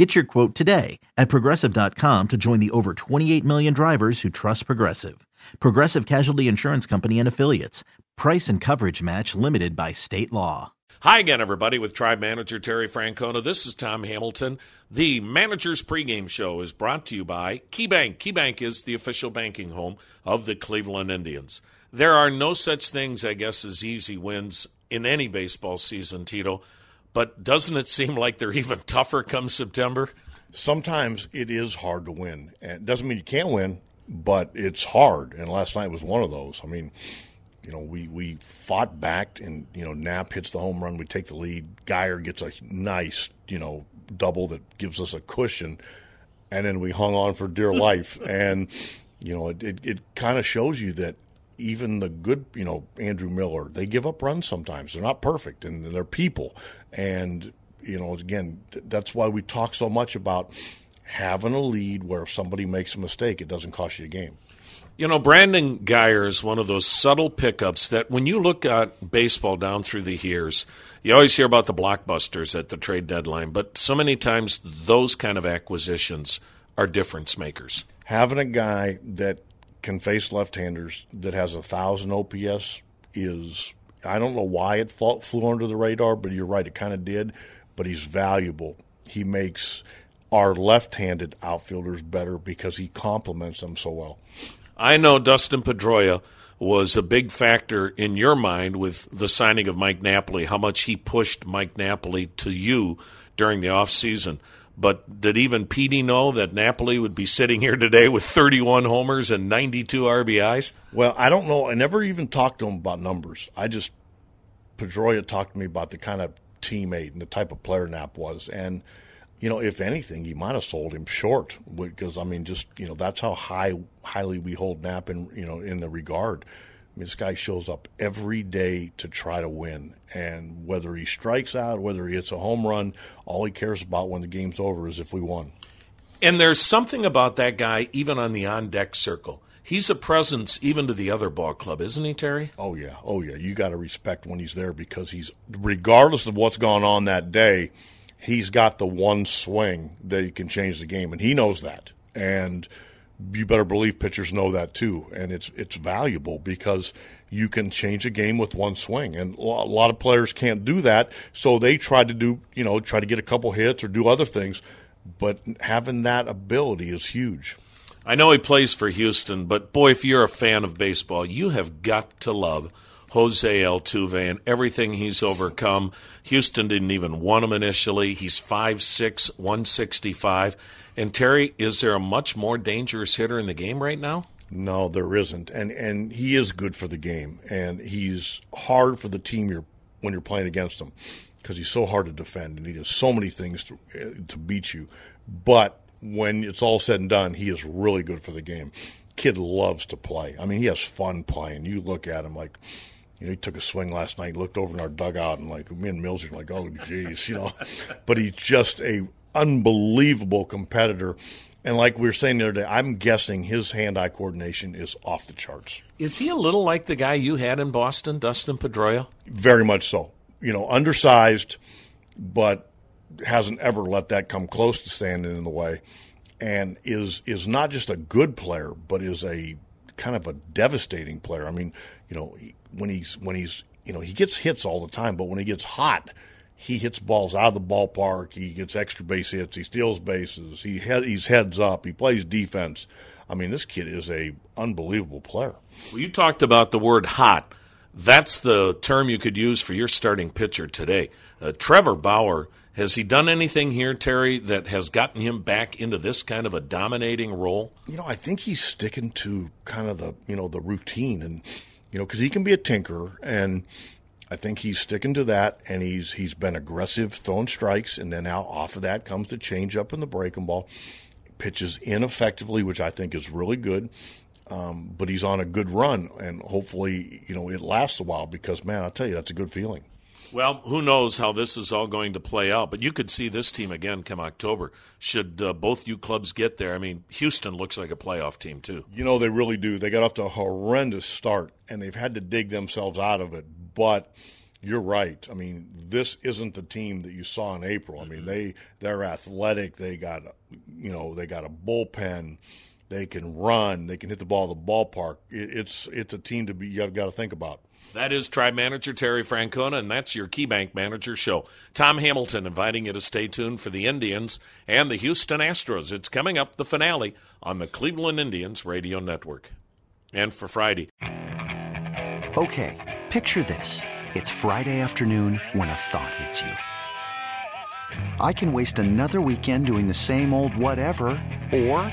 Get your quote today at progressive.com to join the over 28 million drivers who trust Progressive. Progressive Casualty Insurance Company and Affiliates. Price and coverage match limited by state law. Hi again, everybody, with Tribe Manager Terry Francona. This is Tom Hamilton. The Manager's Pregame Show is brought to you by KeyBank. KeyBank is the official banking home of the Cleveland Indians. There are no such things, I guess, as easy wins in any baseball season, Tito. But doesn't it seem like they're even tougher come September? Sometimes it is hard to win. And it doesn't mean you can't win, but it's hard. And last night was one of those. I mean, you know, we, we fought back and, you know, Nap hits the home run. We take the lead. Guyer gets a nice, you know, double that gives us a cushion. And then we hung on for dear life. and, you know, it, it, it kind of shows you that even the good, you know, Andrew Miller, they give up runs sometimes. They're not perfect and they're people. And, you know, again, that's why we talk so much about having a lead where if somebody makes a mistake, it doesn't cost you a game. You know, Brandon Guyer is one of those subtle pickups that when you look at baseball down through the years, you always hear about the blockbusters at the trade deadline, but so many times those kind of acquisitions are difference makers. Having a guy that can face left-handers that has a thousand OPS is I don't know why it flew under the radar, but you're right, it kind of did. But he's valuable. He makes our left-handed outfielders better because he complements them so well. I know Dustin Pedroia was a big factor in your mind with the signing of Mike Napoli, how much he pushed Mike Napoli to you during the offseason. But did even Petey know that Napoli would be sitting here today with 31 homers and 92 RBIs? Well, I don't know. I never even talked to him about numbers. I just Pedroia talked to me about the kind of teammate and the type of player Nap was, and you know, if anything, he might have sold him short because I mean, just you know, that's how high highly we hold Nap in you know in the regard mean, this guy shows up every day to try to win. And whether he strikes out, whether he hits a home run, all he cares about when the game's over is if we won. And there's something about that guy, even on the on deck circle. He's a presence even to the other ball club, isn't he, Terry? Oh, yeah. Oh, yeah. You got to respect when he's there because he's, regardless of what's gone on that day, he's got the one swing that he can change the game. And he knows that. And, you better believe pitchers know that too, and it's it's valuable because you can change a game with one swing, and a lot of players can't do that. So they try to do you know try to get a couple hits or do other things, but having that ability is huge. I know he plays for Houston, but boy, if you're a fan of baseball, you have got to love Jose Altuve and everything he's overcome. Houston didn't even want him initially. He's 5'6", 165 and Terry, is there a much more dangerous hitter in the game right now? No, there isn't, and and he is good for the game, and he's hard for the team you're when you're playing against him because he's so hard to defend, and he does so many things to to beat you. But when it's all said and done, he is really good for the game. Kid loves to play. I mean, he has fun playing. You look at him like. You know, he took a swing last night, looked over in our dugout, and like me and Mills are like, "Oh, geez," you know. but he's just a unbelievable competitor. And like we were saying the other day, I'm guessing his hand-eye coordination is off the charts. Is he a little like the guy you had in Boston, Dustin Pedroia? Very much so. You know, undersized, but hasn't ever let that come close to standing in the way, and is is not just a good player, but is a kind of a devastating player. I mean, you know, when he's when he's you know he gets hits all the time, but when he gets hot he hits balls out of the ballpark. He gets extra base hits. He steals bases. He he's heads up. He plays defense. I mean, this kid is a unbelievable player. Well, you talked about the word hot. That's the term you could use for your starting pitcher today. Uh, Trevor Bauer. Has he done anything here, Terry, that has gotten him back into this kind of a dominating role? You know, I think he's sticking to kind of the you know the routine, and you know because he can be a tinker, and I think he's sticking to that, and he's he's been aggressive throwing strikes, and then now off of that comes the changeup and the breaking ball. Pitches ineffectively, which I think is really good. um, but he's on a good run, and hopefully, you know, it lasts a while because, man, I'll tell you, that's a good feeling. Well, who knows how this is all going to play out, but you could see this team again come October. Should uh, both you clubs get there? I mean, Houston looks like a playoff team, too. You know, they really do. They got off to a horrendous start, and they've had to dig themselves out of it. But you're right. I mean, this isn't the team that you saw in April. I mean, they they're athletic. They got you know they got a bullpen. They can run. They can hit the ball at the ballpark. It's it's a team to be you got to think about. That is Tribe Manager Terry Francona, and that's your KeyBank Manager Show. Tom Hamilton inviting you to stay tuned for the Indians and the Houston Astros. It's coming up, the finale, on the Cleveland Indians Radio Network. And for Friday. Okay, picture this. It's Friday afternoon when a thought hits you. I can waste another weekend doing the same old whatever, or